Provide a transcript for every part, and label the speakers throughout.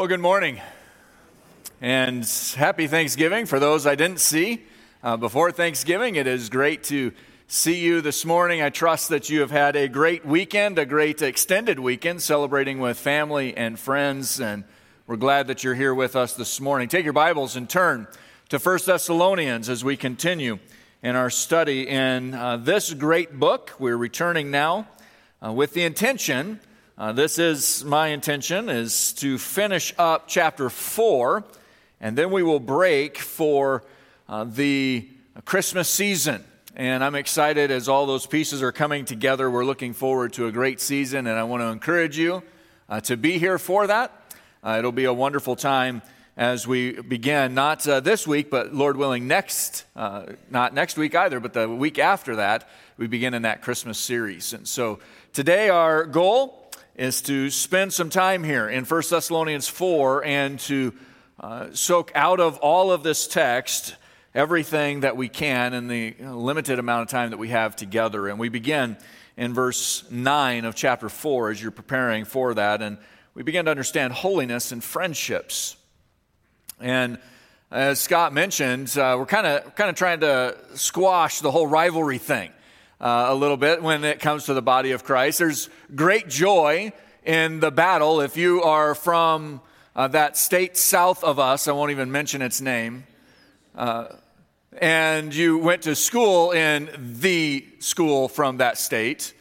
Speaker 1: Well, good morning and happy Thanksgiving for those I didn't see uh, before Thanksgiving. It is great to see you this morning. I trust that you have had a great weekend, a great extended weekend, celebrating with family and friends, and we're glad that you're here with us this morning. Take your Bibles and turn to 1 Thessalonians as we continue in our study in uh, this great book. We're returning now uh, with the intention uh, this is my intention is to finish up chapter 4 and then we will break for uh, the christmas season. And i'm excited as all those pieces are coming together. We're looking forward to a great season and i want to encourage you uh, to be here for that. Uh, it'll be a wonderful time as we begin not uh, this week but lord willing next uh, not next week either but the week after that we begin in that christmas series. And so today our goal is to spend some time here in 1 Thessalonians 4 and to uh, soak out of all of this text everything that we can in the limited amount of time that we have together. And we begin in verse 9 of chapter 4 as you're preparing for that. And we begin to understand holiness and friendships. And as Scott mentioned, uh, we're kind of kind of trying to squash the whole rivalry thing uh, a little bit when it comes to the body of Christ. There's great joy in the battle. If you are from uh, that state south of us, I won't even mention its name, uh, and you went to school in the school from that state,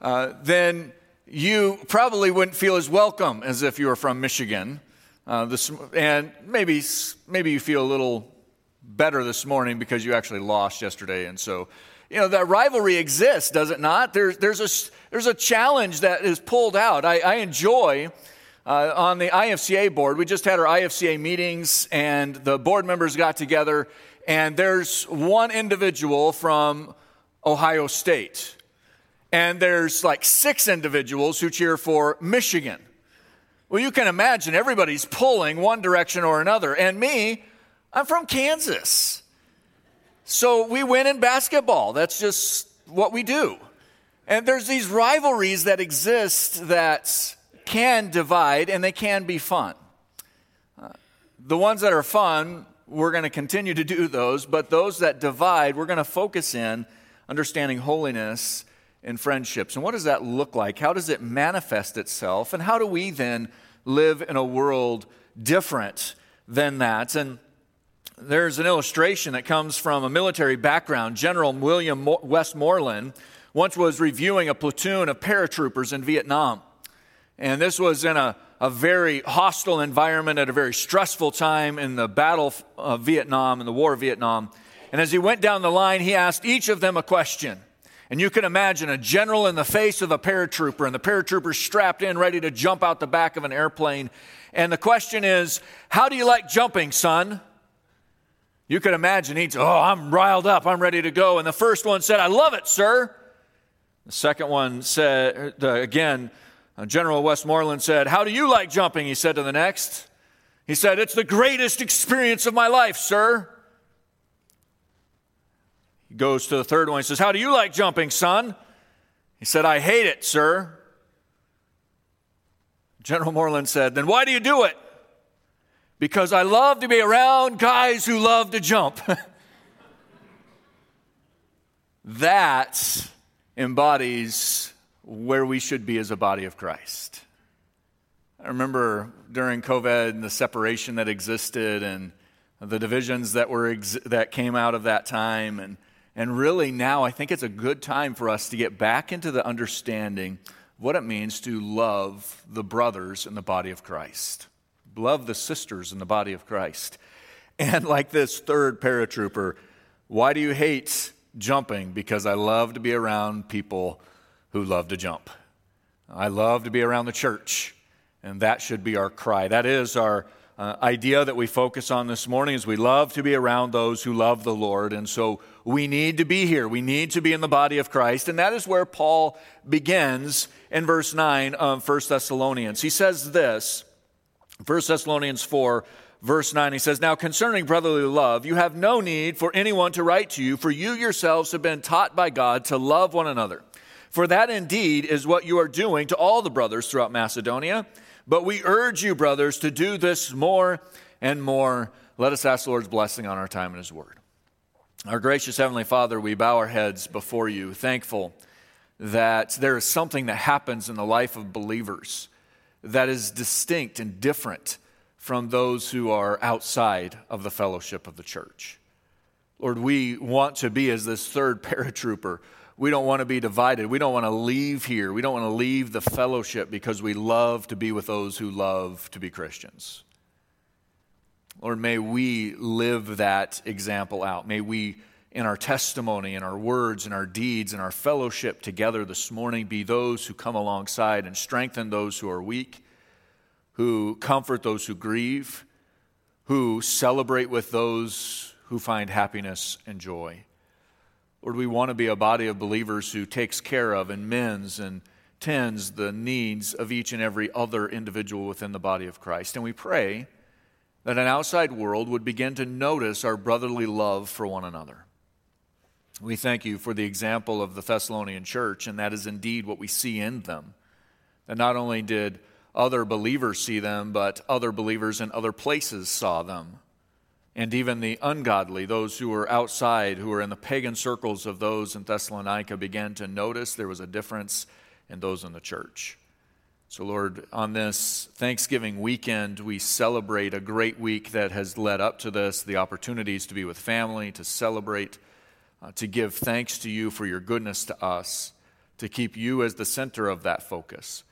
Speaker 1: uh, then you probably wouldn't feel as welcome as if you were from Michigan. Uh, this, and maybe, maybe you feel a little better this morning because you actually lost yesterday, and so you know, that rivalry exists, does it not? There's, there's, a, there's a challenge that is pulled out. I, I enjoy uh, on the IFCA board, we just had our IFCA meetings, and the board members got together, and there's one individual from Ohio State, and there's like six individuals who cheer for Michigan. Well, you can imagine everybody's pulling one direction or another. And me, I'm from Kansas. So we win in basketball. That's just what we do. And there's these rivalries that exist that can divide and they can be fun. Uh, the ones that are fun, we're going to continue to do those, but those that divide, we're going to focus in understanding holiness and friendships. And what does that look like? How does it manifest itself? And how do we then live in a world different than that? And there's an illustration that comes from a military background. General William Westmoreland once was reviewing a platoon of paratroopers in Vietnam. And this was in a, a very hostile environment at a very stressful time in the battle of Vietnam and the war of Vietnam. And as he went down the line, he asked each of them a question. And you can imagine a general in the face of a paratrooper, and the paratrooper strapped in, ready to jump out the back of an airplane. And the question is, How do you like jumping, son? You could imagine he'd say, Oh, I'm riled up. I'm ready to go. And the first one said, I love it, sir. The second one said, uh, again, General Westmoreland said, How do you like jumping? He said to the next. He said, It's the greatest experience of my life, sir. He goes to the third one. He says, How do you like jumping, son? He said, I hate it, sir. General Moreland said, Then why do you do it? Because I love to be around guys who love to jump. that embodies where we should be as a body of Christ. I remember during COVID and the separation that existed and the divisions that were ex- that came out of that time and and really now I think it's a good time for us to get back into the understanding what it means to love the brothers in the body of Christ love the sisters in the body of Christ. And like this third paratrooper, why do you hate jumping? Because I love to be around people who love to jump. I love to be around the church, and that should be our cry. That is our uh, idea that we focus on this morning is we love to be around those who love the Lord, and so we need to be here. We need to be in the body of Christ, and that is where Paul begins in verse 9 of 1 Thessalonians. He says this 1 Thessalonians 4, verse 9, he says, Now concerning brotherly love, you have no need for anyone to write to you, for you yourselves have been taught by God to love one another. For that indeed is what you are doing to all the brothers throughout Macedonia. But we urge you, brothers, to do this more and more. Let us ask the Lord's blessing on our time and His Word. Our gracious Heavenly Father, we bow our heads before you, thankful that there is something that happens in the life of believers that is distinct and different from those who are outside of the fellowship of the church. Lord, we want to be as this third paratrooper. We don't want to be divided. We don't want to leave here. We don't want to leave the fellowship because we love to be with those who love to be Christians. Lord, may we live that example out. May we, in our testimony, in our words, in our deeds, in our fellowship together this morning, be those who come alongside and strengthen those who are weak, who comfort those who grieve, who celebrate with those who find happiness and joy. Lord, we want to be a body of believers who takes care of and mends and tends the needs of each and every other individual within the body of Christ. And we pray that an outside world would begin to notice our brotherly love for one another. We thank you for the example of the Thessalonian church, and that is indeed what we see in them. That not only did other believers see them, but other believers in other places saw them and even the ungodly, those who were outside, who were in the pagan circles of those in Thessalonica, began to notice there was a difference in those in the church. So, Lord, on this Thanksgiving weekend, we celebrate a great week that has led up to this the opportunities to be with family, to celebrate, uh, to give thanks to you for your goodness to us, to keep you as the center of that focus.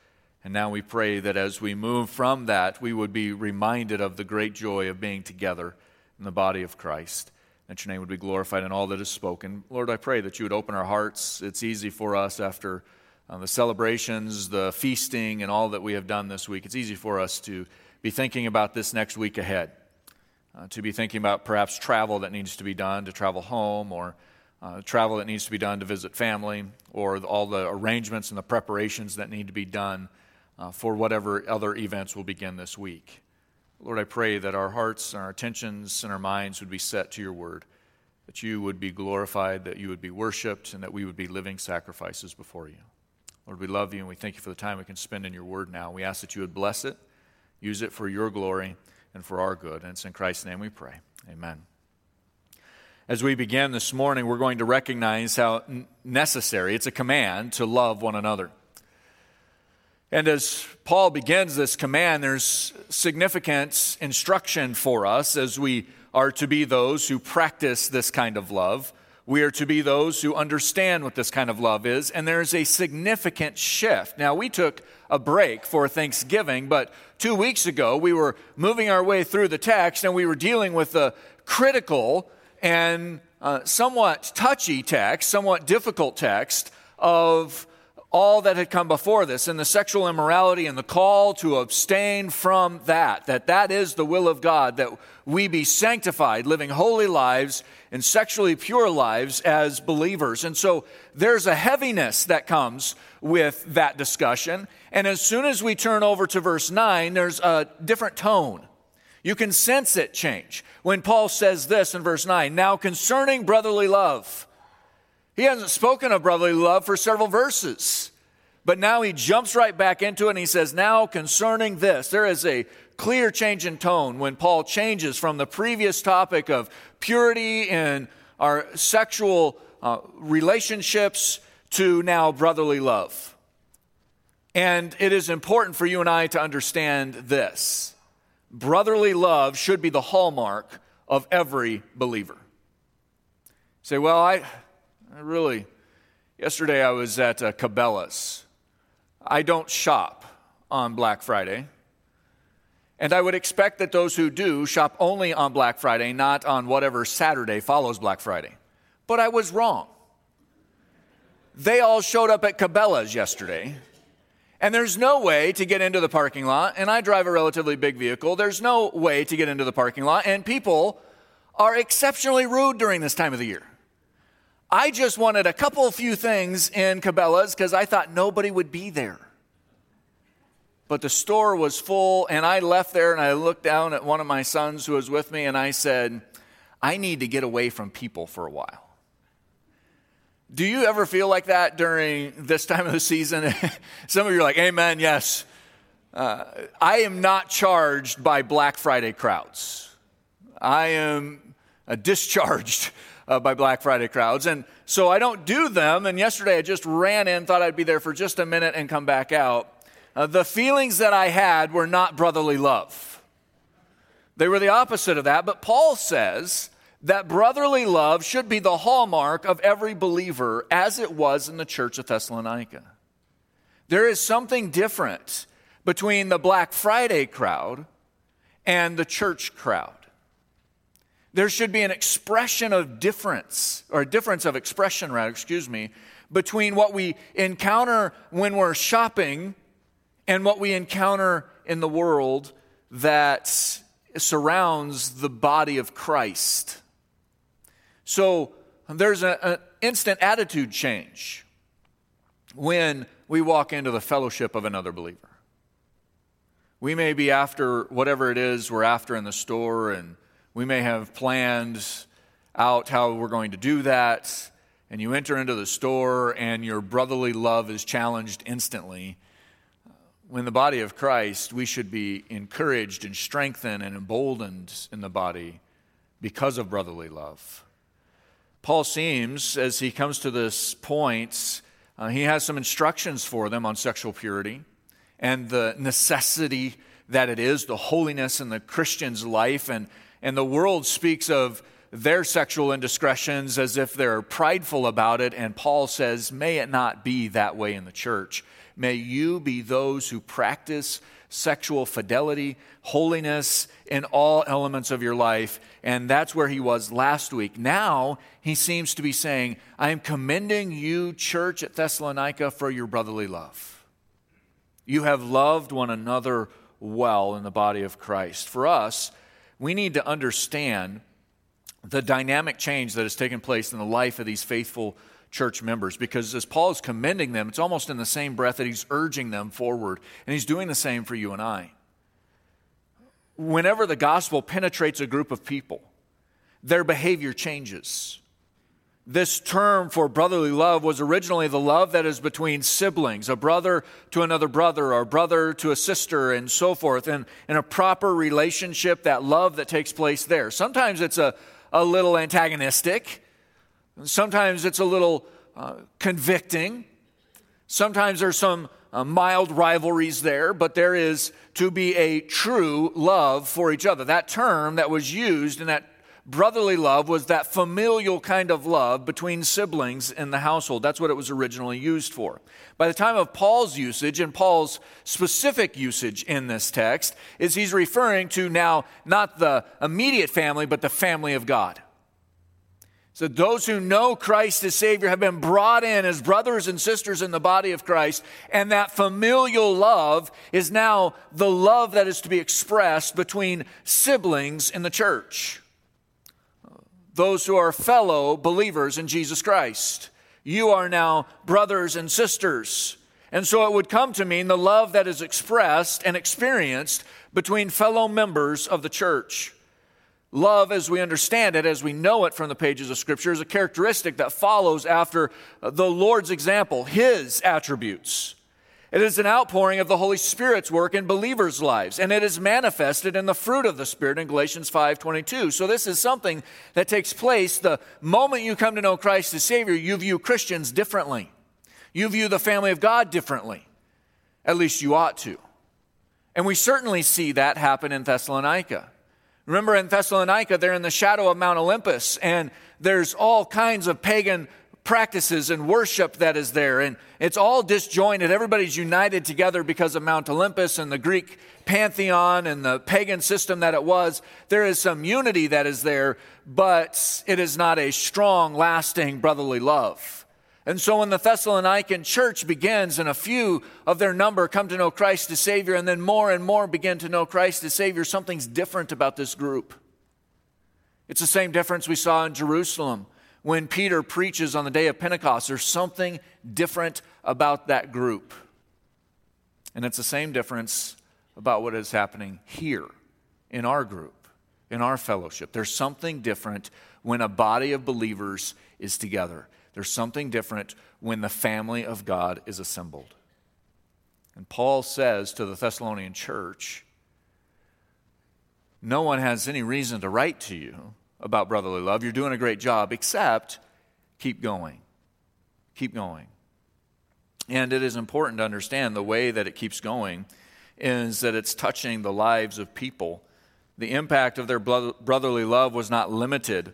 Speaker 1: And now we pray that as we move from that, we would be reminded of the great joy of being together in the body of Christ, that your name would be glorified in all that is spoken. Lord, I pray that you would open our hearts. It's easy for us after uh, the celebrations, the feasting, and all that we have done this week. It's easy for us to be thinking about this next week ahead, uh, to be thinking about perhaps travel that needs to be done to travel home or uh, travel that needs to be done to visit family, or all the arrangements and the preparations that need to be done uh, for whatever other events will begin this week. Lord, I pray that our hearts and our attentions and our minds would be set to your word, that you would be glorified, that you would be worshiped, and that we would be living sacrifices before you. Lord, we love you and we thank you for the time we can spend in your word now. We ask that you would bless it, use it for your glory and for our good. And it's in Christ's name we pray. Amen. As we begin this morning, we're going to recognize how necessary, it's a command to love one another. And as Paul begins this command, there's significant instruction for us as we are to be those who practice this kind of love. We are to be those who understand what this kind of love is, and there's a significant shift. Now, we took a break for Thanksgiving, but two weeks ago we were moving our way through the text and we were dealing with the critical and uh, somewhat touchy text, somewhat difficult text of all that had come before this and the sexual immorality and the call to abstain from that that that is the will of god that we be sanctified living holy lives and sexually pure lives as believers. And so there's a heaviness that comes with that discussion. And as soon as we turn over to verse 9 there's a different tone you can sense it change when paul says this in verse 9 now concerning brotherly love he hasn't spoken of brotherly love for several verses. But now he jumps right back into it and he says, Now concerning this, there is a clear change in tone when Paul changes from the previous topic of purity in our sexual uh, relationships to now brotherly love. And it is important for you and I to understand this brotherly love should be the hallmark of every believer. say, well, I, I really, yesterday I was at uh, Cabela's. I don't shop on Black Friday. And I would expect that those who do shop only on Black Friday, not on whatever Saturday follows Black Friday. But I was wrong. They all showed up at Cabela's yesterday. And there's no way to get into the parking lot. And I drive a relatively big vehicle. There's no way to get into the parking lot. And people are exceptionally rude during this time of the year. I just wanted a couple few things in Cabela's because I thought nobody would be there. But the store was full, and I left there and I looked down at one of my sons who was with me, and I said, I need to get away from people for a while. Do you ever feel like that during this time of the season? Some of you are like, Amen, yes. uh, I am not charged by Black Friday crowds. I am uh, discharged uh, by Black Friday crowds. And so I don't do them. And yesterday I just ran in, thought I'd be there for just a minute and come back out. Uh, the feelings that I had were not brotherly love, they were the opposite of that. But Paul says that brotherly love should be the hallmark of every believer, as it was in the church of Thessalonica. There is something different between the Black Friday crowd and the church crowd. There should be an expression of difference, or a difference of expression, rather, excuse me, between what we encounter when we're shopping and what we encounter in the world that surrounds the body of Christ. So there's an instant attitude change when we walk into the fellowship of another believer. We may be after whatever it is we're after in the store, and we may have planned out how we're going to do that. And you enter into the store, and your brotherly love is challenged instantly. When the body of Christ, we should be encouraged and strengthened and emboldened in the body because of brotherly love. Paul seems, as he comes to this point, uh, he has some instructions for them on sexual purity and the necessity that it is, the holiness in the Christian's life. And, and the world speaks of their sexual indiscretions as if they're prideful about it. And Paul says, May it not be that way in the church. May you be those who practice sexual fidelity, holiness in all elements of your life. And that's where he was last week. Now he seems to be saying, I am commending you, church at Thessalonica, for your brotherly love. You have loved one another well in the body of Christ. For us, we need to understand the dynamic change that has taken place in the life of these faithful church members because as Paul is commending them, it's almost in the same breath that he's urging them forward. And he's doing the same for you and I. Whenever the gospel penetrates a group of people, their behavior changes. This term for brotherly love was originally the love that is between siblings, a brother to another brother, or a brother to a sister, and so forth, and in a proper relationship, that love that takes place there. Sometimes it's a, a little antagonistic, Sometimes it's a little uh, convicting. Sometimes there's some uh, mild rivalries there, but there is to be a true love for each other. That term that was used in that brotherly love was that familial kind of love between siblings in the household. That's what it was originally used for. By the time of Paul's usage and Paul's specific usage in this text is he's referring to now not the immediate family but the family of God. So those who know Christ as Savior have been brought in as brothers and sisters in the body of Christ, and that familial love is now the love that is to be expressed between siblings in the church. Those who are fellow believers in Jesus Christ. You are now brothers and sisters. And so it would come to mean the love that is expressed and experienced between fellow members of the church. Love, as we understand it, as we know it from the pages of Scripture, is a characteristic that follows after uh, the Lord's example, His attributes. It is an outpouring of the Holy Spirit's work in believers' lives, and it is manifested in the fruit of the Spirit in Galatians 5:22. So this is something that takes place the moment you come to know Christ as Savior, you view Christians differently. You view the family of God differently. At least you ought to. And we certainly see that happen in Thessalonica. Remember in Thessalonica, they're in the shadow of Mount Olympus, and there's all kinds of pagan practices and worship that is there. And it's all disjointed. Everybody's united together because of Mount Olympus and the Greek pantheon and the pagan system that it was. There is some unity that is there, but it is not a strong, lasting brotherly love. And so when the Thessalonican church begins and a few of their number come to know Christ as Savior, and then more and more begin to know Christ as Savior, something's different about this group. It's the same difference we saw in Jerusalem when Peter preaches on the day of Pentecost. There's something different about that group. And it's the same difference about what is happening here in our group, in our fellowship. There's something different when a body of believers is together. There's something different when the family of God is assembled. And Paul says to the Thessalonian church, No one has any reason to write to you about brotherly love. You're doing a great job, except keep going. Keep going. And it is important to understand the way that it keeps going is that it's touching the lives of people. The impact of their brotherly love was not limited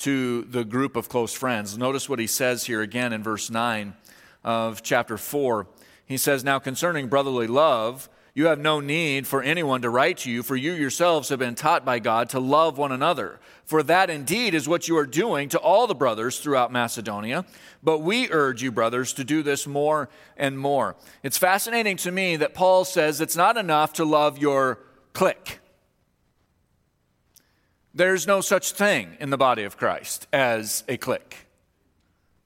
Speaker 1: to the group of close friends. Notice what he says here again in verse 9 of chapter 4. He says, Now concerning brotherly love, you have no need for anyone to write to you, for you yourselves have been taught by God to love one another. For that indeed is what you are doing to all the brothers throughout Macedonia. But we urge you, brothers, to do this more and more. It's fascinating to me that Paul says it's not enough to love your clique. There's no such thing in the body of Christ as a clique.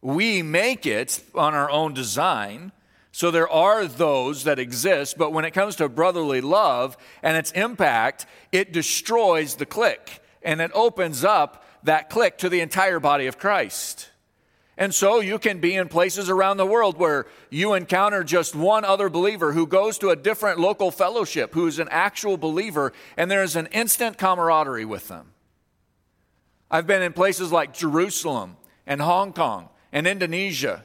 Speaker 1: We make it on our own design. So there are those that exist, but when it comes to brotherly love and its impact, it destroys the clique and it opens up that clique to the entire body of Christ. And so you can be in places around the world where you encounter just one other believer who goes to a different local fellowship, who's an actual believer, and there's an instant camaraderie with them. I've been in places like Jerusalem and Hong Kong and Indonesia.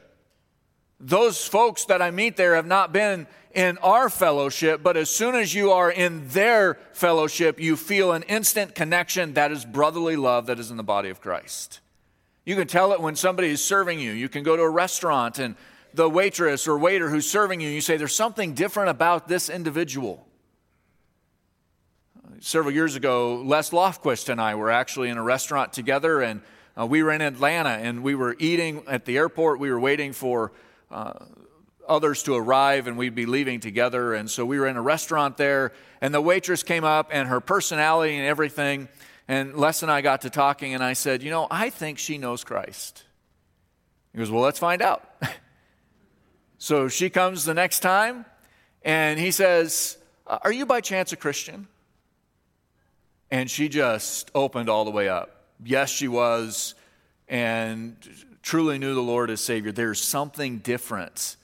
Speaker 1: Those folks that I meet there have not been in our fellowship, but as soon as you are in their fellowship, you feel an instant connection that is brotherly love that is in the body of Christ. You can tell it when somebody is serving you. You can go to a restaurant and the waitress or waiter who's serving you, you say, There's something different about this individual several years ago, Les Lofquist and I were actually in a restaurant together, and uh, we were in Atlanta, and we were eating at the airport. We were waiting for uh, others to arrive, and we'd be leaving together. And so we were in a restaurant there, and the waitress came up, and her personality and everything. And Les and I got to talking, and I said, You know, I think she knows Christ. He goes, Well, let's find out. so she comes the next time, and he says, Are you by chance a Christian? And she just opened all the way up. Yes, she was, and truly knew the Lord as Savior. There's something different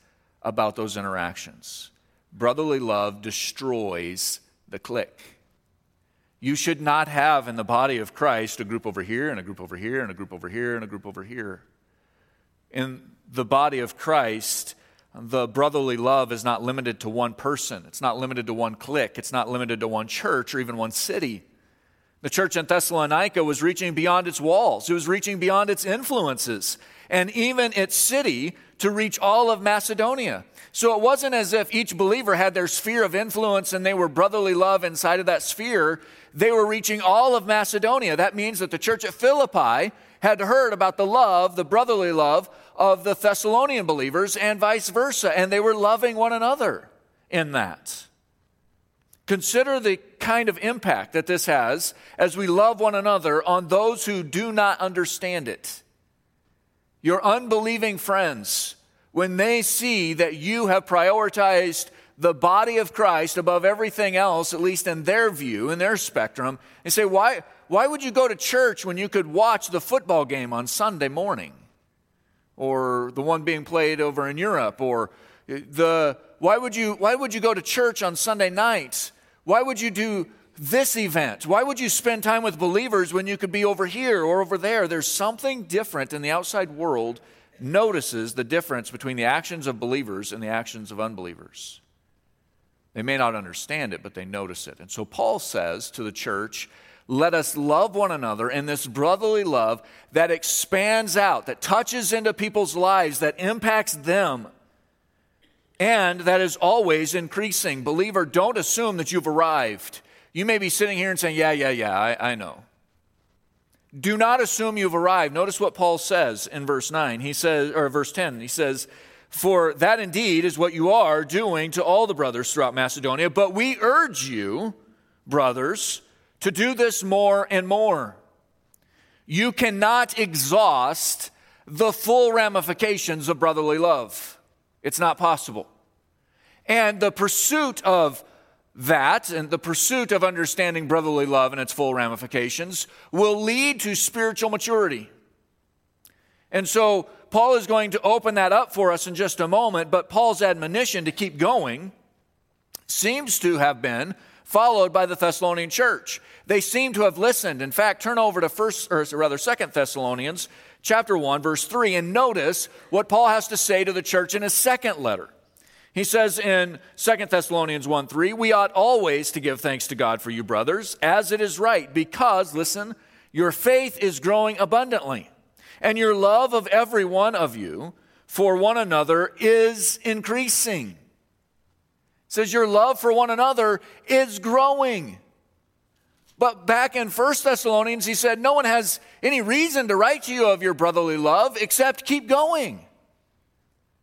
Speaker 1: about those interactions. Brotherly love destroys the clique. You should not have in the body of Christ a group over here, and a group over here, and a group over here, and a group over here. In the body of Christ, the brotherly love is not limited to one person. It's not limited to one clique. It's not limited to one church or even one city. The church in Thessalonica was reaching beyond its walls, it was reaching beyond its influences, and even its city to reach all of Macedonia. So it wasn't as if each believer had their sphere of influence and they were brotherly love inside of that sphere. They were reaching all of Macedonia. That means that the church at Philippi had heard about the love, the brotherly love of the Thessalonian believers and vice versa, and they were loving one another in that. Consider the kind of impact that this has as we love one another on those who do not understand it. Your unbelieving friends, when they see that you have prioritized the body of Christ above everything else, at least in their view, in their spectrum, and say, why, why would you go to church when you could watch the football game on Sunday morning? Or the one being played over in Europe? Or uh, the, why would you, why would you go to church on Sunday nights why would you do this event? Why would you spend time with believers when you could be over here or over there? There's something different, and the outside world notices the difference between the actions of believers and the actions of unbelievers. They may not understand it, but they notice it. And so Paul says to the church, let us love one another in this brotherly love that expands out, that touches into people's lives, that impacts them and that is always increasing. Believer, don't assume that you've arrived. You may be sitting here and saying, Yeah, yeah, yeah, I, I know. Do not assume you've arrived. Notice what Paul says in verse 9. He says, or verse 10, he says, For that indeed is what you are doing to all the brothers throughout Macedonia. But we urge you, brothers, to do this more and more. You cannot exhaust the full ramifications of brotherly love. It's not possible. And the pursuit of that and the pursuit of understanding brotherly love and its full ramifications will lead to spiritual maturity. And so Paul is going to open that up for us in just a moment, but Paul's admonition to keep going seems to have been followed by the Thessalonian church. They seem to have listened. In fact, turn over to first or rather second Thessalonians chapter 1 verse 3 and notice what Paul has to say to the church in his second letter. He says in 2 Thessalonians 1 3, we ought always to give thanks to God for you, brothers, as it is right, because, listen, your faith is growing abundantly, and your love of every one of you for one another is increasing. It says your love for one another is growing. But back in 1 Thessalonians, he said, No one has any reason to write to you of your brotherly love except keep going.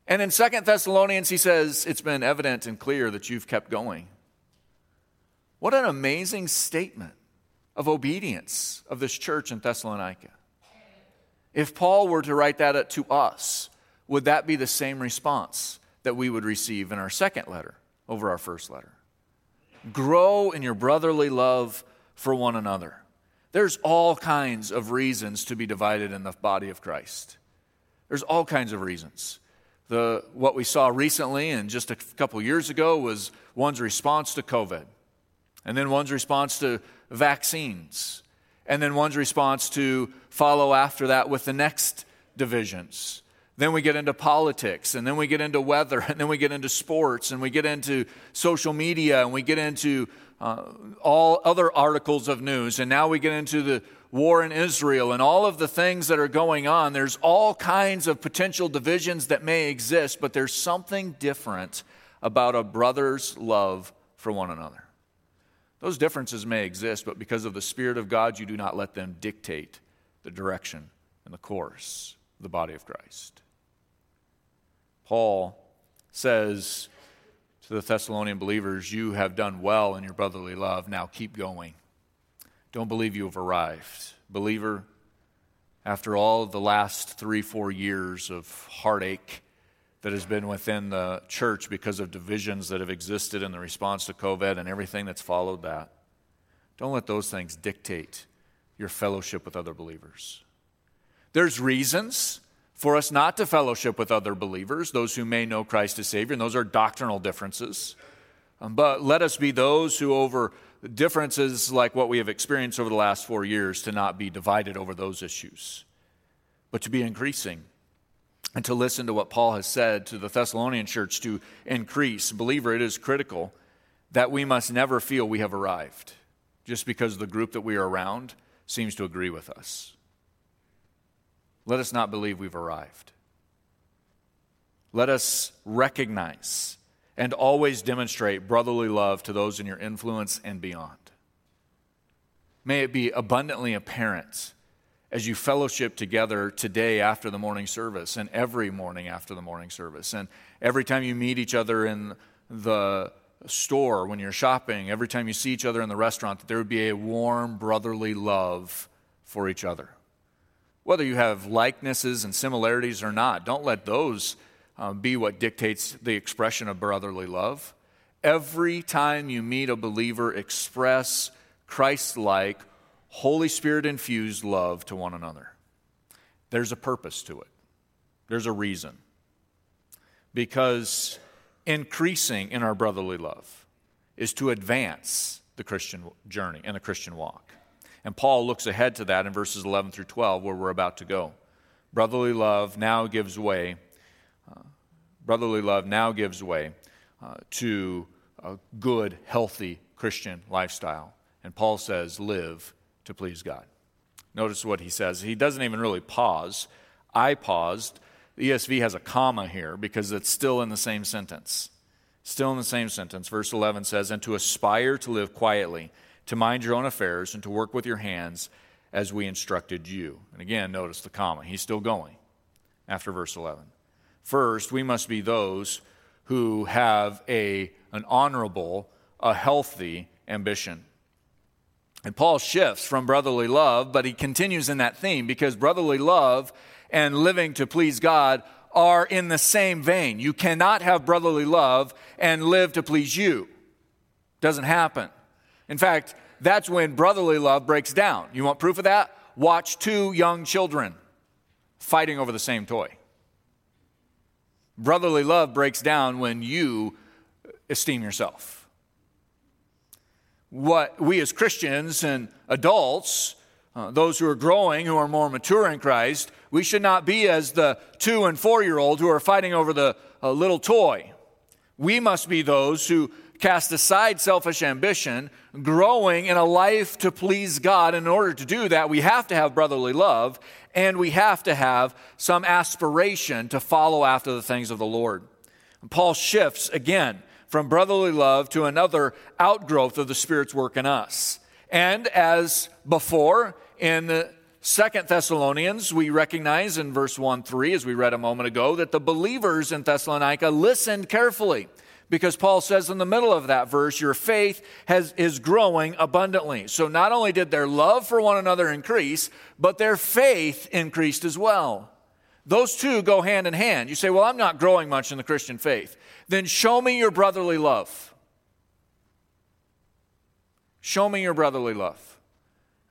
Speaker 1: And in 2 Thessalonians, he says, It's been evident and clear that you've kept going. What an amazing statement of obedience of this church in Thessalonica. If Paul were to write that to us, would that be the same response that we would receive in our second letter over our first letter? Grow in your brotherly love for one another. There's all kinds of reasons to be divided in the body of Christ. There's all kinds of reasons. The, what we saw recently and just a couple years ago was one's response to COVID, and then one's response to vaccines, and then one's response to follow after that with the next divisions. Then we get into politics, and then we get into weather, and then we get into sports, and we get into social media, and we get into uh, all other articles of news. And now we get into the war in Israel and all of the things that are going on. There's all kinds of potential divisions that may exist, but there's something different about a brother's love for one another. Those differences may exist, but because of the Spirit of God, you do not let them dictate the direction and the course of the body of Christ. Paul says to the Thessalonian believers, You have done well in your brotherly love. Now keep going. Don't believe you have arrived. Believer, after all the last three, four years of heartache that has been within the church because of divisions that have existed in the response to COVID and everything that's followed that, don't let those things dictate your fellowship with other believers. There's reasons for us not to fellowship with other believers, those who may know Christ as Savior, and those are doctrinal differences. Um, but let us be those who, over differences like what we have experienced over the last four years, to not be divided over those issues, but to be increasing and to listen to what Paul has said to the Thessalonian church to increase. Believer, it is critical that we must never feel we have arrived just because the group that we are around seems to agree with us. Let us not believe we've arrived. Let us recognize and always demonstrate brotherly love to those in your influence and beyond. May it be abundantly apparent as you fellowship together today after the morning service and every morning after the morning service and every time you meet each other in the store when you're shopping, every time you see each other in the restaurant, that there would be a warm brotherly love for each other. Whether you have likenesses and similarities or not, don't let those uh, be what dictates the expression of brotherly love. Every time you meet a believer, express Christ like, Holy Spirit infused love to one another. There's a purpose to it, there's a reason. Because increasing in our brotherly love is to advance the Christian journey and the Christian walk. And Paul looks ahead to that in verses 11 through 12, where we're about to go. Brotherly love now gives way. Uh, brotherly love now gives way uh, to a good, healthy Christian lifestyle. And Paul says, live to please God. Notice what he says. He doesn't even really pause. I paused. The ESV has a comma here because it's still in the same sentence. Still in the same sentence. Verse 11 says, And to aspire to live quietly to mind your own affairs and to work with your hands as we instructed you. And again, notice the comma. He's still going after verse 11. First, we must be those who have a, an honorable, a healthy ambition. And Paul shifts from brotherly love, but he continues in that theme because brotherly love and living to please God are in the same vein. You cannot have brotherly love and live to please you. Doesn't happen. In fact, that's when brotherly love breaks down. You want proof of that? Watch two young children fighting over the same toy. Brotherly love breaks down when you esteem yourself. what we as Christians and adults, uh, those who are growing, who are more mature in Christ, we should not be as the two and four year old who are fighting over the uh, little toy. We must be those who cast aside selfish ambition, growing in a life to please God. In order to do that, we have to have brotherly love and we have to have some aspiration to follow after the things of the Lord. And Paul shifts again from brotherly love to another outgrowth of the Spirit's work in us. And as before, in the Second Thessalonians, we recognize in verse 1 3, as we read a moment ago, that the believers in Thessalonica listened carefully because Paul says in the middle of that verse, your faith has, is growing abundantly. So not only did their love for one another increase, but their faith increased as well. Those two go hand in hand. You say, Well, I'm not growing much in the Christian faith. Then show me your brotherly love. Show me your brotherly love.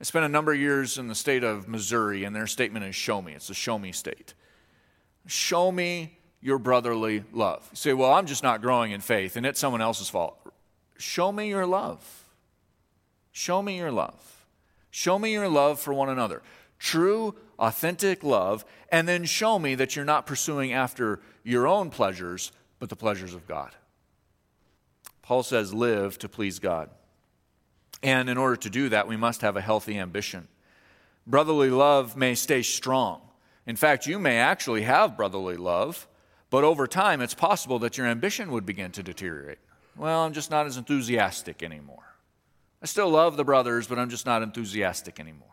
Speaker 1: I spent a number of years in the state of Missouri, and their statement is show me. It's a show me state. Show me your brotherly love. You say, Well, I'm just not growing in faith, and it's someone else's fault. Show me your love. Show me your love. Show me your love for one another. True, authentic love, and then show me that you're not pursuing after your own pleasures, but the pleasures of God. Paul says, Live to please God. And in order to do that, we must have a healthy ambition. Brotherly love may stay strong. In fact, you may actually have brotherly love but over time, it's possible that your ambition would begin to deteriorate. Well, I'm just not as enthusiastic anymore. I still love the brothers, but I'm just not enthusiastic anymore.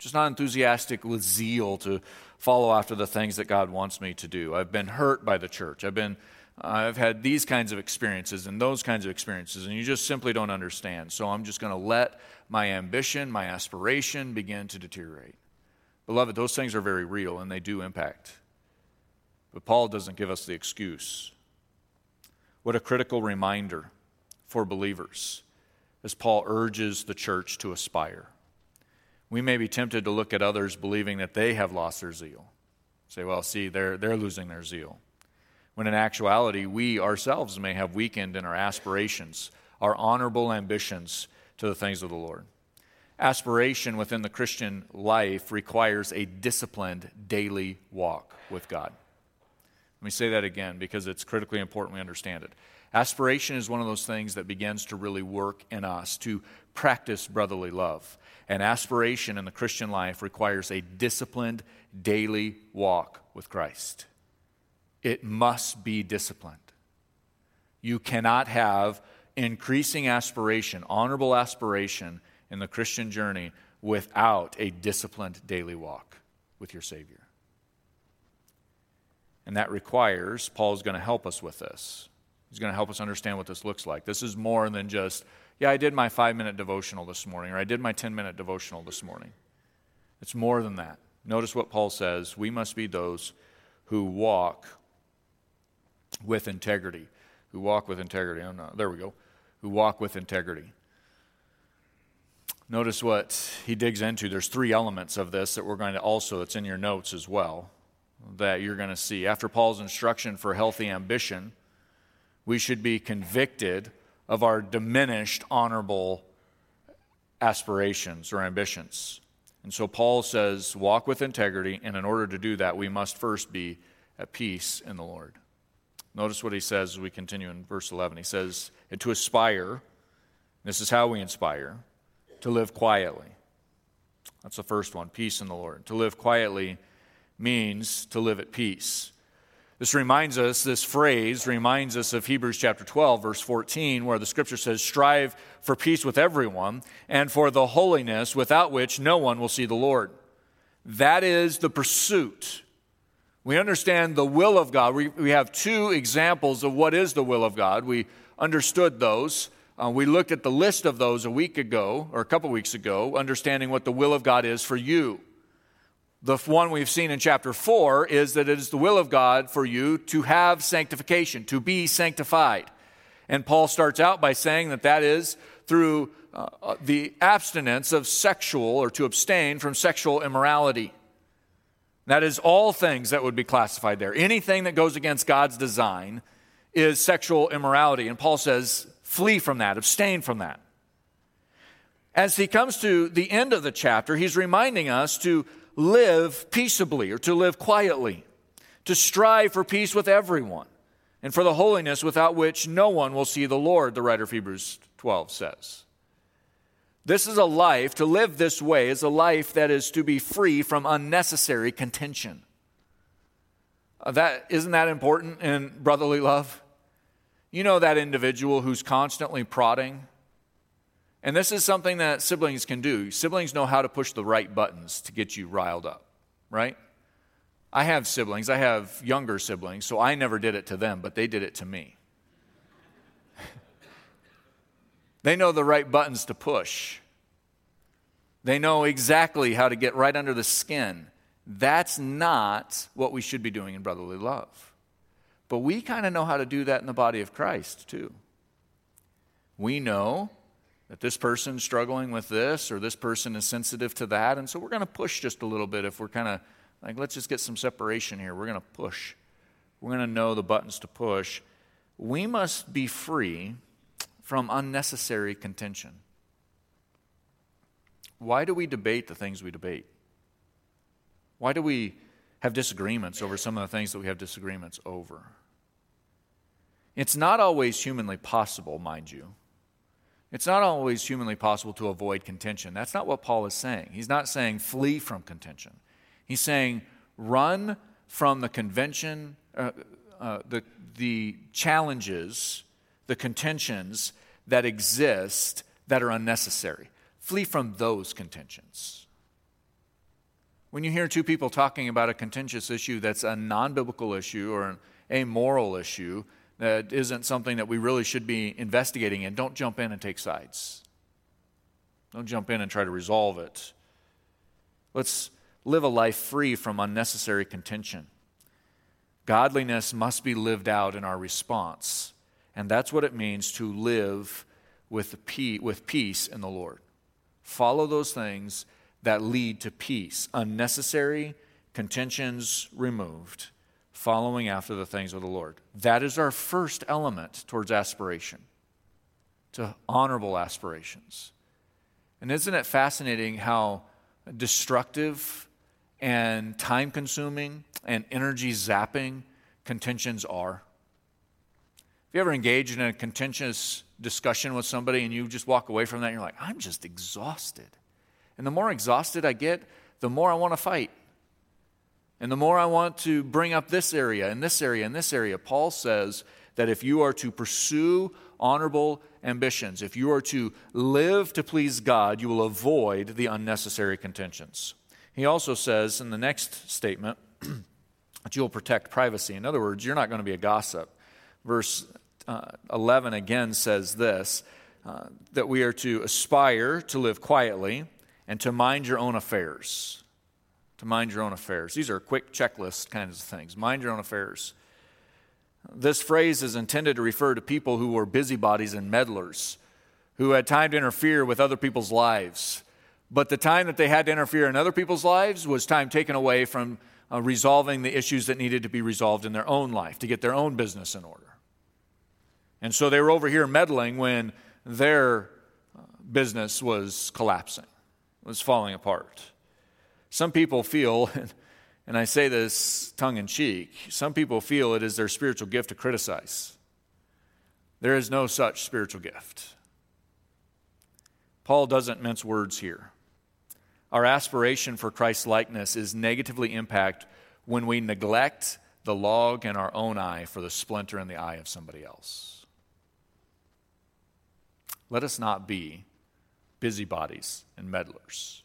Speaker 1: Just not enthusiastic with zeal to follow after the things that God wants me to do. I've been hurt by the church. I've been I've had these kinds of experiences and those kinds of experiences, and you just simply don't understand. So I'm just going to let my ambition, my aspiration begin to deteriorate. Beloved, those things are very real and they do impact but Paul doesn't give us the excuse. What a critical reminder for believers as Paul urges the church to aspire. We may be tempted to look at others believing that they have lost their zeal. Say, well, see, they're, they're losing their zeal. When in actuality, we ourselves may have weakened in our aspirations, our honorable ambitions to the things of the Lord. Aspiration within the Christian life requires a disciplined daily walk with God. Let me say that again because it's critically important we understand it. Aspiration is one of those things that begins to really work in us to practice brotherly love. And aspiration in the Christian life requires a disciplined daily walk with Christ. It must be disciplined. You cannot have increasing aspiration, honorable aspiration in the Christian journey without a disciplined daily walk with your Savior. And that requires, Paul is going to help us with this. He's going to help us understand what this looks like. This is more than just, yeah, I did my five minute devotional this morning, or I did my 10 minute devotional this morning. It's more than that. Notice what Paul says we must be those who walk with integrity. Who walk with integrity. Oh, no, there we go. Who walk with integrity. Notice what he digs into. There's three elements of this that we're going to also, it's in your notes as well that you're going to see. After Paul's instruction for healthy ambition, we should be convicted of our diminished honorable aspirations or ambitions. And so Paul says, walk with integrity, and in order to do that, we must first be at peace in the Lord. Notice what he says as we continue in verse 11. He says, and to aspire, this is how we inspire, to live quietly. That's the first one, peace in the Lord. To live quietly means to live at peace. This reminds us, this phrase reminds us of Hebrews chapter 12, verse 14, where the scripture says, Strive for peace with everyone and for the holiness without which no one will see the Lord. That is the pursuit. We understand the will of God. We, we have two examples of what is the will of God. We understood those. Uh, we looked at the list of those a week ago, or a couple weeks ago, understanding what the will of God is for you. The one we've seen in chapter 4 is that it is the will of God for you to have sanctification, to be sanctified. And Paul starts out by saying that that is through uh, uh, the abstinence of sexual or to abstain from sexual immorality. That is all things that would be classified there. Anything that goes against God's design is sexual immorality. And Paul says, flee from that, abstain from that. as he comes to the end of the chapter, he's reminding us to live peaceably or to live quietly, to strive for peace with everyone, and for the holiness without which no one will see the Lord, the writer of Hebrews 12 says. This is a life, to live this way is a life that is to be free from unnecessary contention. Uh, that, isn't that important in brotherly love? You know that individual who's constantly prodding, and this is something that siblings can do. Siblings know how to push the right buttons to get you riled up, right? I have siblings, I have younger siblings, so I never did it to them, but they did it to me. they know the right buttons to push, they know exactly how to get right under the skin. That's not what we should be doing in brotherly love. But we kind of know how to do that in the body of Christ, too. We know that this person's struggling with this or this person is sensitive to that. And so we're going to push just a little bit if we're kind of like, let's just get some separation here. We're going to push. We're going to know the buttons to push. We must be free from unnecessary contention. Why do we debate the things we debate? Why do we have disagreements over some of the things that we have disagreements over? It's not always humanly possible, mind you. It's not always humanly possible to avoid contention. That's not what Paul is saying. He's not saying flee from contention. He's saying run from the convention, uh, uh, the, the challenges, the contentions that exist that are unnecessary. Flee from those contentions. When you hear two people talking about a contentious issue that's a non biblical issue or an amoral issue, that isn't something that we really should be investigating in, don't jump in and take sides. Don't jump in and try to resolve it. Let's live a life free from unnecessary contention. Godliness must be lived out in our response, and that's what it means to live with peace in the Lord. Follow those things that lead to peace, unnecessary contentions removed following after the things of the Lord. That is our first element towards aspiration, to honorable aspirations. And isn't it fascinating how destructive and time consuming and energy zapping contentions are? If you ever engage in a contentious discussion with somebody and you just walk away from that and you're like, I'm just exhausted. And the more exhausted I get, the more I want to fight. And the more I want to bring up this area and this area and this area, Paul says that if you are to pursue honorable ambitions, if you are to live to please God, you will avoid the unnecessary contentions. He also says in the next statement that you'll protect privacy. In other words, you're not going to be a gossip. Verse uh, 11 again says this uh, that we are to aspire to live quietly and to mind your own affairs to mind your own affairs. These are quick checklist kinds of things. Mind your own affairs. This phrase is intended to refer to people who were busybodies and meddlers, who had time to interfere with other people's lives. But the time that they had to interfere in other people's lives was time taken away from uh, resolving the issues that needed to be resolved in their own life to get their own business in order. And so they were over here meddling when their uh, business was collapsing, was falling apart. Some people feel, and I say this tongue in cheek, some people feel it is their spiritual gift to criticize. There is no such spiritual gift. Paul doesn't mince words here. Our aspiration for Christ's likeness is negatively impacted when we neglect the log in our own eye for the splinter in the eye of somebody else. Let us not be busybodies and meddlers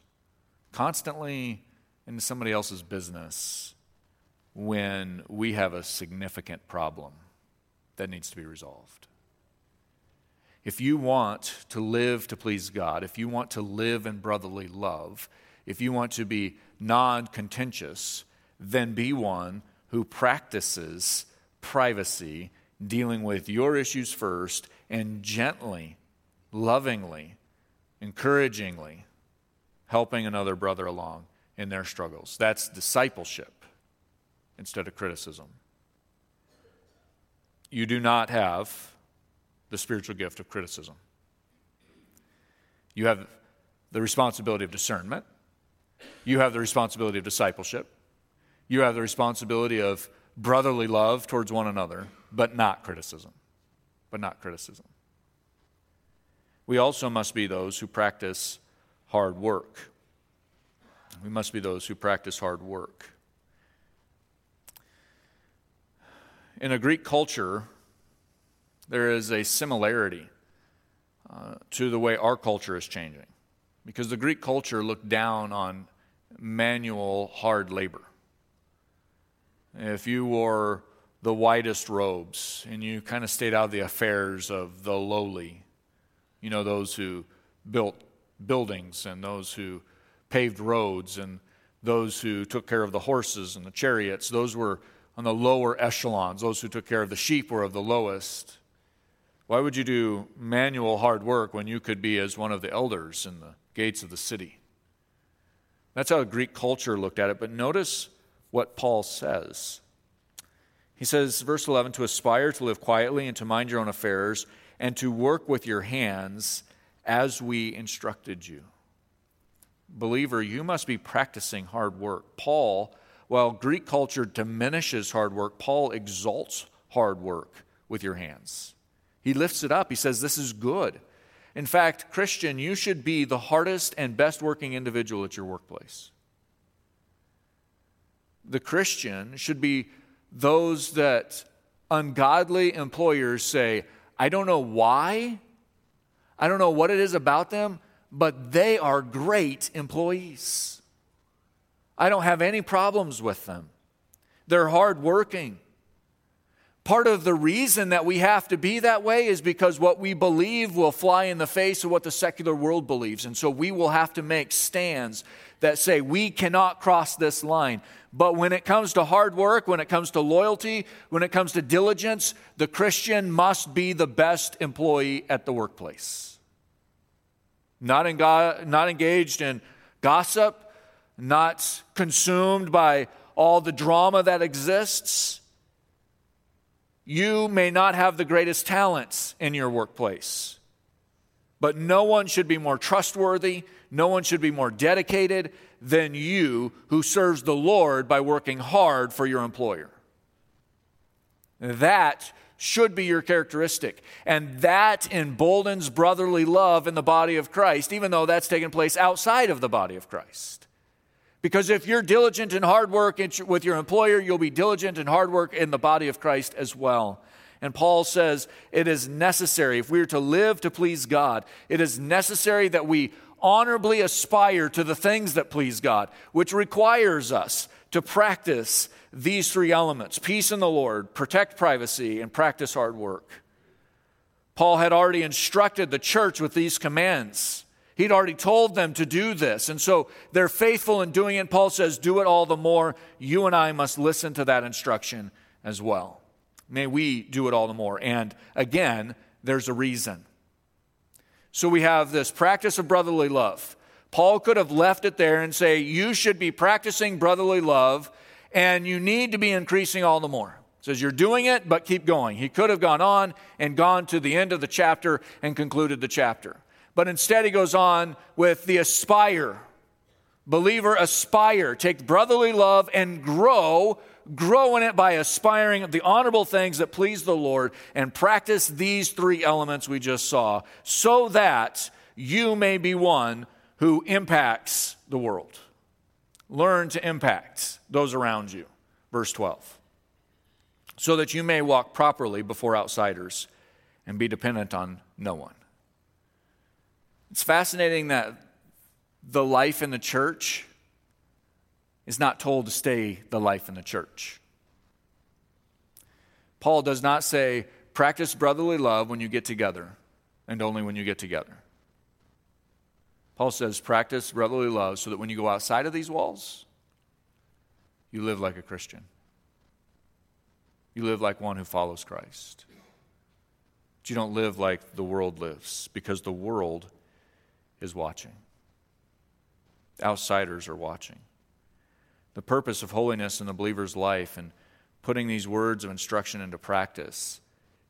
Speaker 1: constantly into somebody else's business when we have a significant problem that needs to be resolved. If you want to live to please God, if you want to live in brotherly love, if you want to be non contentious, then be one who practices privacy, dealing with your issues first, and gently, lovingly, encouragingly helping another brother along in their struggles. That's discipleship instead of criticism. You do not have the spiritual gift of criticism. You have the responsibility of discernment, you have the responsibility of discipleship, you have the responsibility of brotherly love towards one another, but not criticism. But not criticism. We also must be those who practice hard work. We must be those who practice hard work. In a Greek culture, there is a similarity uh, to the way our culture is changing. Because the Greek culture looked down on manual, hard labor. If you wore the whitest robes and you kind of stayed out of the affairs of the lowly, you know, those who built buildings and those who paved roads and those who took care of the horses and the chariots, those were on the lower echelons. Those who took care of the sheep were of the lowest. Why would you do manual hard work when you could be as one of the elders in the gates of the city? That's how Greek culture looked at it. But notice what Paul says. He says, verse 11, to aspire to live quietly and to mind your own affairs and to work with your hands as we instructed you. Believer, you must be practicing hard work. Paul, while Greek culture diminishes hard work, Paul exalts hard work with your hands. He lifts it up. He says, This is good. In fact, Christian, you should be the hardest and best working individual at your workplace. The Christian should be those that ungodly employers say, I don't know why, I don't know what it is about them, but they are great employees. I don't have any problems with them. They're hardworking. Part of the reason that we have to be that way is because what we believe will fly in the face of what the secular world believes. And so we will have to make stands that say we cannot cross this line. But when it comes to hard work, when it comes to loyalty, when it comes to diligence, the Christian must be the best employee at the workplace. Not, in go- not engaged in gossip, not consumed by all the drama that exists you may not have the greatest talents in your workplace, but no one should be more trustworthy, no one should be more dedicated than you who serves the Lord by working hard for your employer. That should be your characteristic. And that emboldens brotherly love in the body of Christ, even though that's taken place outside of the body of Christ. Because if you're diligent in hard work with your employer, you'll be diligent in hard work in the body of Christ as well. And Paul says it is necessary, if we are to live to please God, it is necessary that we honorably aspire to the things that please God, which requires us to practice these three elements peace in the Lord, protect privacy, and practice hard work. Paul had already instructed the church with these commands. He'd already told them to do this. And so they're faithful in doing it. Paul says, Do it all the more. You and I must listen to that instruction as well. May we do it all the more. And again, there's a reason. So we have this practice of brotherly love. Paul could have left it there and say, You should be practicing brotherly love, and you need to be increasing all the more. says you're doing it, but keep going. He could have gone on and gone to the end of the chapter and concluded the chapter. But instead, he goes on with the aspire. Believer, aspire. Take brotherly love and grow. Grow in it by aspiring the honorable things that please the Lord and practice these three elements we just saw so that you may be one who impacts the world. Learn to impact those around you. Verse 12. So that you may walk properly before outsiders and be dependent on no one. It's fascinating that the life in the church is not told to stay the life in the church. Paul does not say, practice brotherly love when you get together, and only when you get together. Paul says, practice brotherly love so that when you go outside of these walls, you live like a Christian. You live like one who follows Christ. But you don't live like the world lives, because the world is watching. Outsiders are watching. The purpose of holiness in the believer's life and putting these words of instruction into practice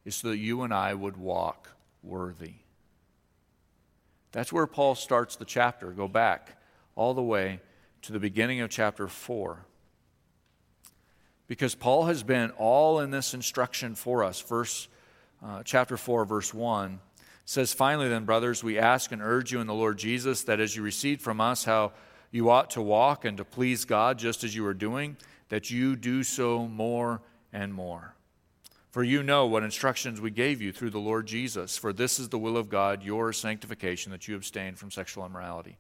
Speaker 1: is so that you and I would walk worthy. That's where Paul starts the chapter. Go back all the way to the beginning of chapter 4. Because Paul has been all in this instruction for us. Verse, uh, chapter 4, verse 1 says, Finally, then, brothers, we ask and urge you in the Lord Jesus that as you received from us how you ought to walk and to please God just as you are doing, that you do so more and more. For you know what instructions we gave you through the Lord Jesus. For this is the will of God, your sanctification, that you abstain from sexual immorality.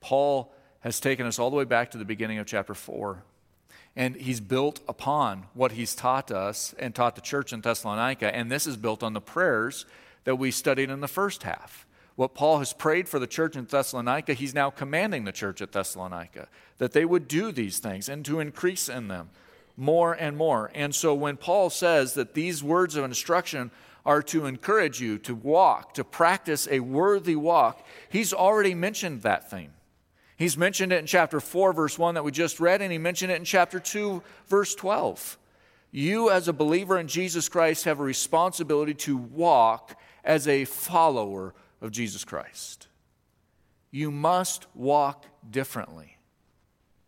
Speaker 1: Paul has taken us all the way back to the beginning of chapter 4. And he's built upon what he's taught us and taught the church in Thessalonica. And this is built on the prayers that we studied in the first half. What Paul has prayed for the church in Thessalonica, he's now commanding the church at Thessalonica that they would do these things and to increase in them more and more. And so when Paul says that these words of instruction are to encourage you to walk, to practice a worthy walk, he's already mentioned that thing. He's mentioned it in chapter 4, verse 1 that we just read, and he mentioned it in chapter 2, verse 12. You, as a believer in Jesus Christ, have a responsibility to walk as a follower of Jesus Christ. You must walk differently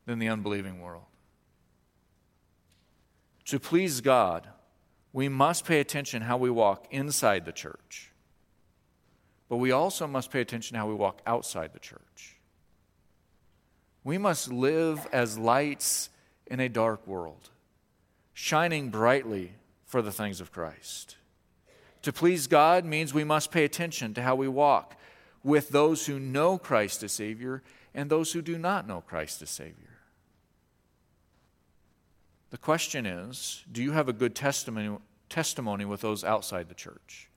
Speaker 1: than the unbelieving world. To please God, we must pay attention how we walk inside the church. But we also must pay attention how we walk outside the church. We must live as lights in a dark world, shining brightly for the things of Christ. To please God means we must pay attention to how we walk with those who know Christ as Savior and those who do not know Christ as Savior. The question is do you have a good testimony, testimony with those outside the church?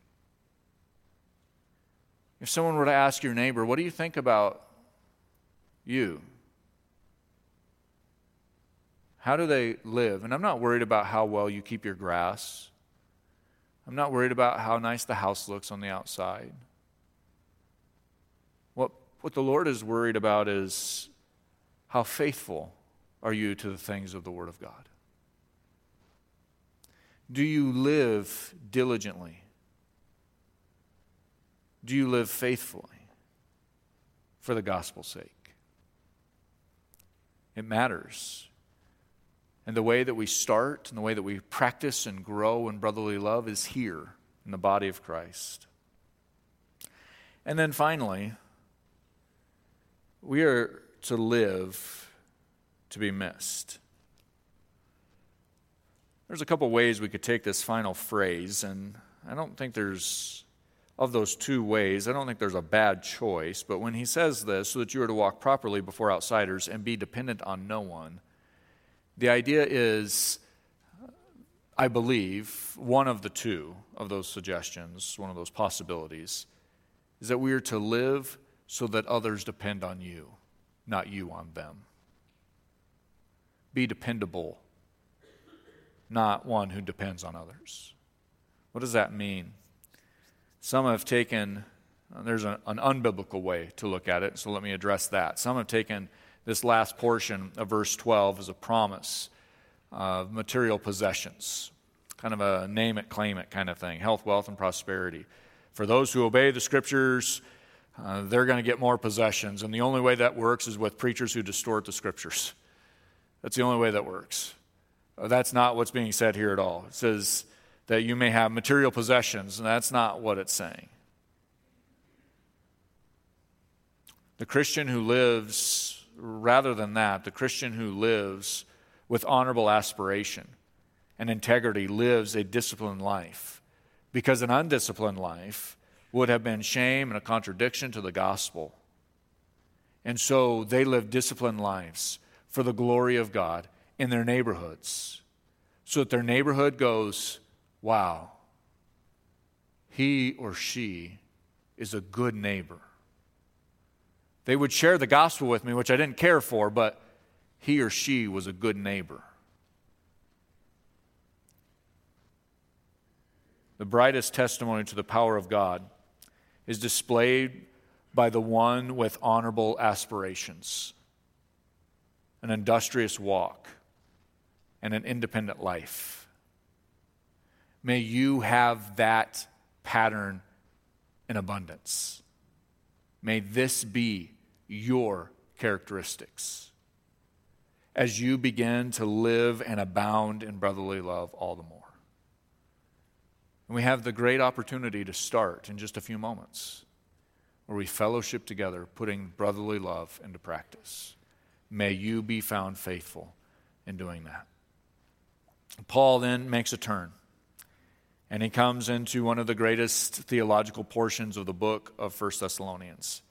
Speaker 1: If someone were to ask your neighbor, What do you think about you? How do they live? And I'm not worried about how well you keep your grass. I'm not worried about how nice the house looks on the outside. What, what the Lord is worried about is how faithful are you to the things of the Word of God? Do you live diligently? Do you live faithfully for the gospel's sake? It matters. And the way that we start and the way that we practice and grow in brotherly love is here in the body of Christ. And then finally, we are to live to be missed. There's a couple ways we could take this final phrase, and I don't think there's, of those two ways, I don't think there's a bad choice. But when he says this, so that you are to walk properly before outsiders and be dependent on no one, the idea is, I believe, one of the two of those suggestions, one of those possibilities, is that we are to live so that others depend on you, not you on them. Be dependable, not one who depends on others. What does that mean? Some have taken, there's an, unbiblical way to look at it, so let me address that. Some have taken this last portion of verse 12 is a promise of material possessions, kind of a name it, claim it kind of thing health, wealth, and prosperity. For those who obey the scriptures, uh, they're going to get more possessions. And the only way that works is with preachers who distort the scriptures. That's the only way that works. That's not what's being said here at all. It says that you may have material possessions, and that's not what it's saying. The Christian who lives rather than that, the Christian who lives with honorable aspiration and integrity lives a disciplined life. Because an undisciplined life would have been shame and a contradiction to the gospel. And so they live disciplined lives for the glory of God in their neighborhoods. So that their neighborhood goes, wow, he or she is a good neighbor. They would share the gospel with me, which I didn't care for, but he or she was a good neighbor. The brightest testimony to the power of God is displayed by the one with honorable aspirations, an industrious walk, and an independent life. May you have that pattern in abundance. May this be your characteristics as you begin to live and abound in brotherly love all the more. And we have the great opportunity to start in just a few moments where we fellowship together, putting brotherly love into practice. May you be found faithful in doing that. Paul then makes a turn, and he comes into one of the greatest theological portions of the book of 1 Thessalonians.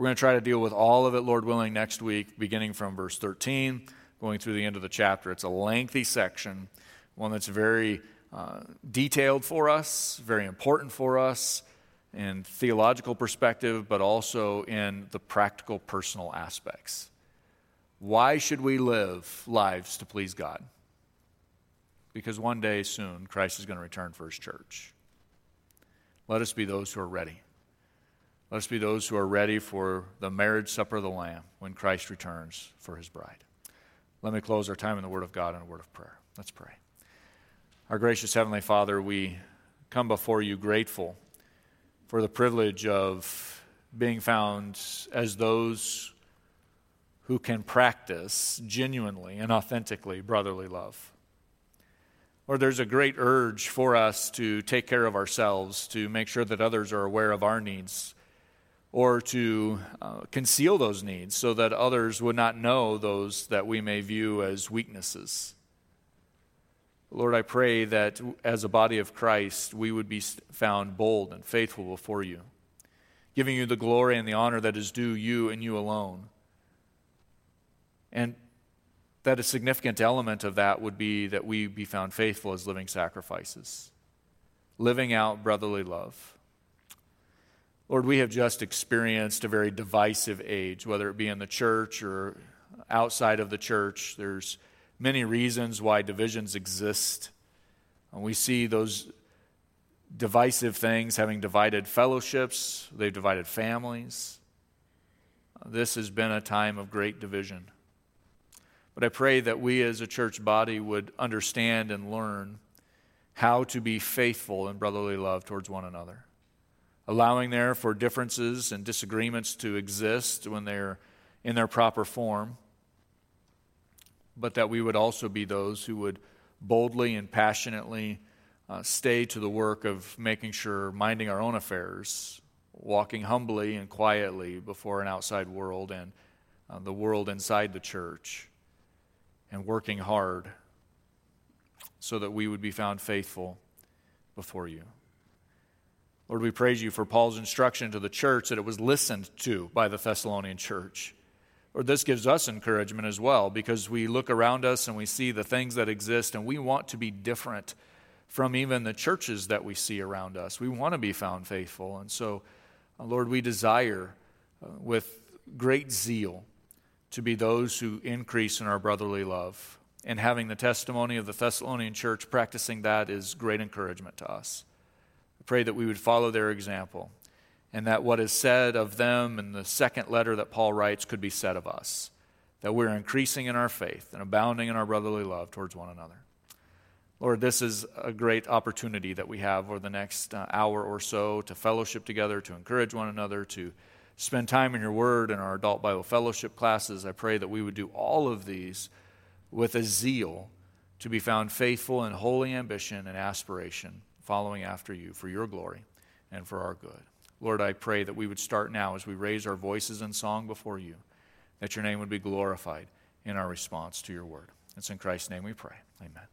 Speaker 1: We're going to try to deal with all of it, Lord willing, next week, beginning from verse 13, going through the end of the chapter. It's a lengthy section, one that's very uh, detailed for us, very important for us in theological perspective, but also in the practical personal aspects. Why should we live lives to please God? Because one day soon, Christ is going to return for his church. Let us be those who are ready. Let us be those who are ready for the marriage supper of the Lamb when Christ returns for his bride. Let me close our time in the Word of God and a word of prayer. Let's pray. Our gracious Heavenly Father, we come before you grateful for the privilege of being found as those who can practice genuinely and authentically brotherly love. Or there's a great urge for us to take care of ourselves, to make sure that others are aware of our needs, or to uh, conceal those needs so that others would not know those that we may view as weaknesses. Lord, I pray that as a body of Christ, we would be found bold and faithful before you, giving you the glory and the honor that is due you and you alone. And that a significant element of that would be that we be found faithful as living sacrifices, living out brotherly love. Lord, we have just experienced a very divisive age, whether it be in the church or outside of the church. There's many reasons why divisions exist. And we see those divisive things having divided fellowships, they've divided families. This has been a time of great division. But I pray that we as a church body would understand and learn how to be faithful in brotherly love towards one another, allowing there for differences and disagreements to exist when they're in their proper form but that we would also be those who would boldly and passionately uh, stay to the work of making sure, minding our own affairs, walking humbly and quietly before an outside world and uh, the world inside the church, and working hard so that we would be found faithful before you. Lord, we praise you for Paul's instruction to the church that it was listened to by the Thessalonian church or this gives us encouragement as well because we look around us and we see the things that exist and we want to be different from even the churches that we see around us. We want to be found faithful. And so, uh, Lord, we desire uh, with great zeal to be those who increase in our brotherly love. And having the testimony of the Thessalonian church, practicing that is great encouragement to us. Pray that we would follow their example and that what is said of them in the second letter that Paul writes could be said of us. That we're increasing in our faith and abounding in our brotherly love towards one another. Lord, this is a great opportunity that we have over the next uh, hour or so to fellowship together, to encourage one another, to spend time in your word in our adult Bible fellowship classes. I pray that we would do all of these with a zeal to be found faithful in holy ambition and aspiration, following after you for your glory and for our good. Lord, I pray that we would start now as we raise our voices in song before you, that your name would be glorified in our response to your word. It's in Christ's name we pray. Amen.